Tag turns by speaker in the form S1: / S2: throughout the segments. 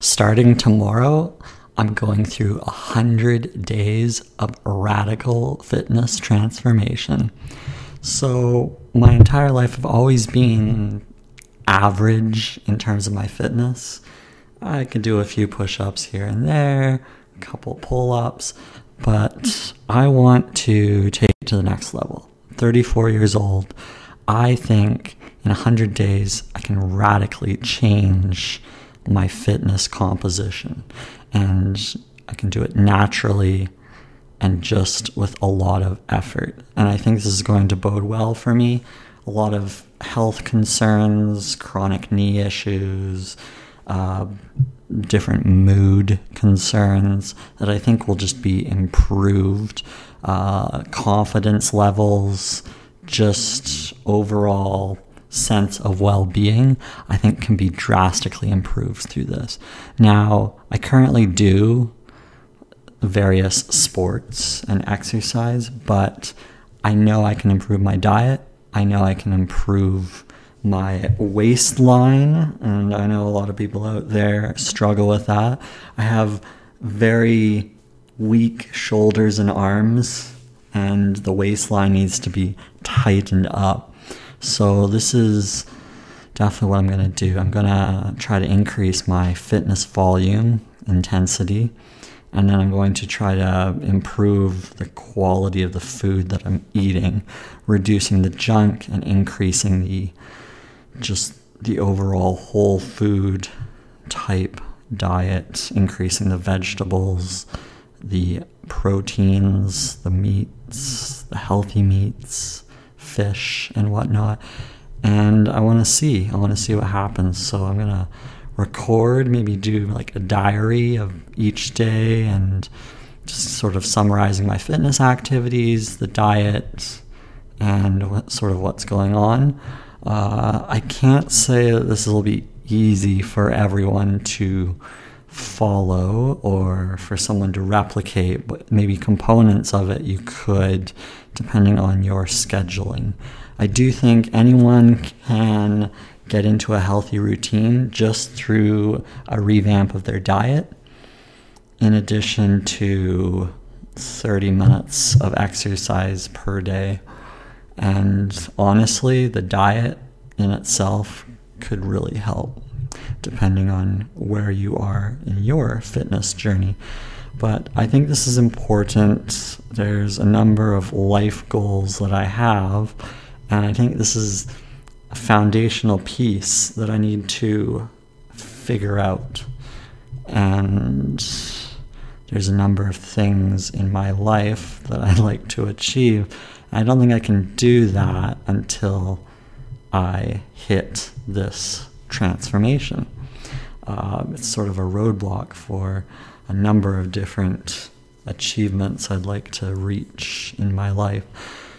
S1: Starting tomorrow, I'm going through a hundred days of radical fitness transformation. So, my entire life, I've always been average in terms of my fitness. I can do a few push ups here and there, a couple pull ups, but I want to take it to the next level. 34 years old, I think in 100 days I can radically change my fitness composition and I can do it naturally and just with a lot of effort. And I think this is going to bode well for me. A lot of health concerns, chronic knee issues, uh, different mood concerns that I think will just be improved. Uh, confidence levels, just overall sense of well being, I think can be drastically improved through this. Now, I currently do various sports and exercise, but I know I can improve my diet. I know I can improve my waistline, and I know a lot of people out there struggle with that. I have very weak shoulders and arms, and the waistline needs to be tightened up. So, this is definitely what I'm going to do. I'm going to try to increase my fitness volume, intensity, and then I'm going to try to improve the quality of the food that I'm eating, reducing the junk and increasing the just the overall whole food type diet, increasing the vegetables, the proteins, the meats, the healthy meats, fish, and whatnot. And I want to see. I want to see what happens. So I'm going to record, maybe do like a diary of each day and just sort of summarizing my fitness activities, the diet, and what, sort of what's going on. Uh, I can't say that this will be easy for everyone to follow or for someone to replicate, but maybe components of it you could, depending on your scheduling. I do think anyone can get into a healthy routine just through a revamp of their diet, in addition to 30 minutes of exercise per day. And honestly, the diet in itself could really help, depending on where you are in your fitness journey. But I think this is important. There's a number of life goals that I have, and I think this is a foundational piece that I need to figure out. And there's a number of things in my life that I'd like to achieve I don't think I can do that until I hit this transformation. Uh, it's sort of a roadblock for a number of different achievements I'd like to reach in my life.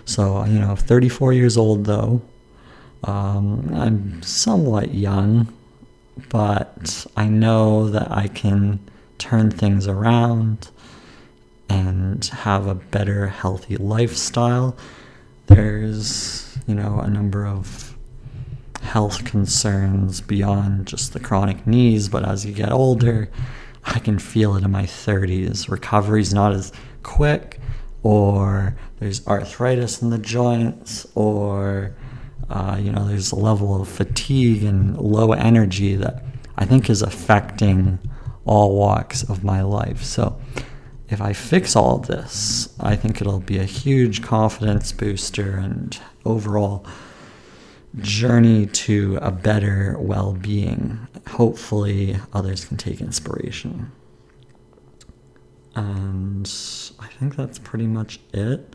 S1: So, you know, 34 years old though. Um, I'm somewhat young, but I know that I can turn things around and have a better, healthy lifestyle. There's, you know, a number of health concerns beyond just the chronic knees, but as you get older, I can feel it in my 30s. Recovery's not as quick, or there's arthritis in the joints, or, uh, you know, there's a level of fatigue and low energy that I think is affecting all walks of my life. So, if I fix all of this, I think it'll be a huge confidence booster and overall journey to a better well being. Hopefully, others can take inspiration. And I think that's pretty much it.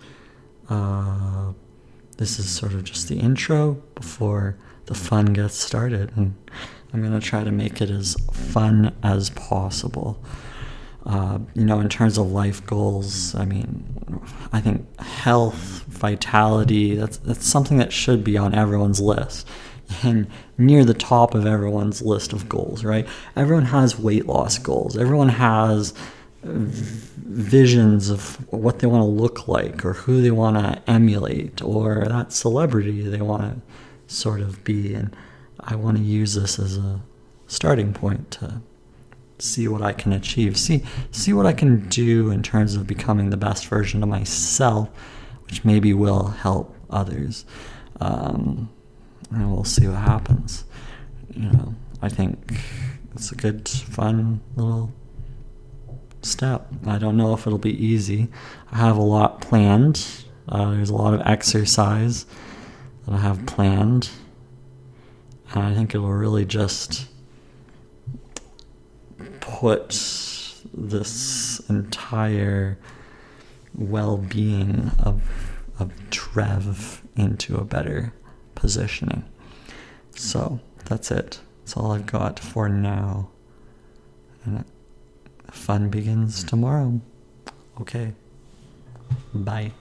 S1: Uh, this is sort of just the intro before the fun gets started. And I'm going to try to make it as fun as possible. Uh, you know, in terms of life goals, I mean, I think health, vitality, that's, that's something that should be on everyone's list and near the top of everyone's list of goals, right? Everyone has weight loss goals. Everyone has visions of what they want to look like or who they want to emulate or that celebrity they want to sort of be. And I want to use this as a starting point to see what I can achieve. See see what I can do in terms of becoming the best version of myself, which maybe will help others. Um, and we'll see what happens. You know, I think it's a good, fun little step. I don't know if it'll be easy. I have a lot planned. Uh, there's a lot of exercise that I have planned. And I think it will really just put this entire well being of, of Trev into a better positioning. So that's it. That's all I've got for now. And fun begins tomorrow. Okay. Bye.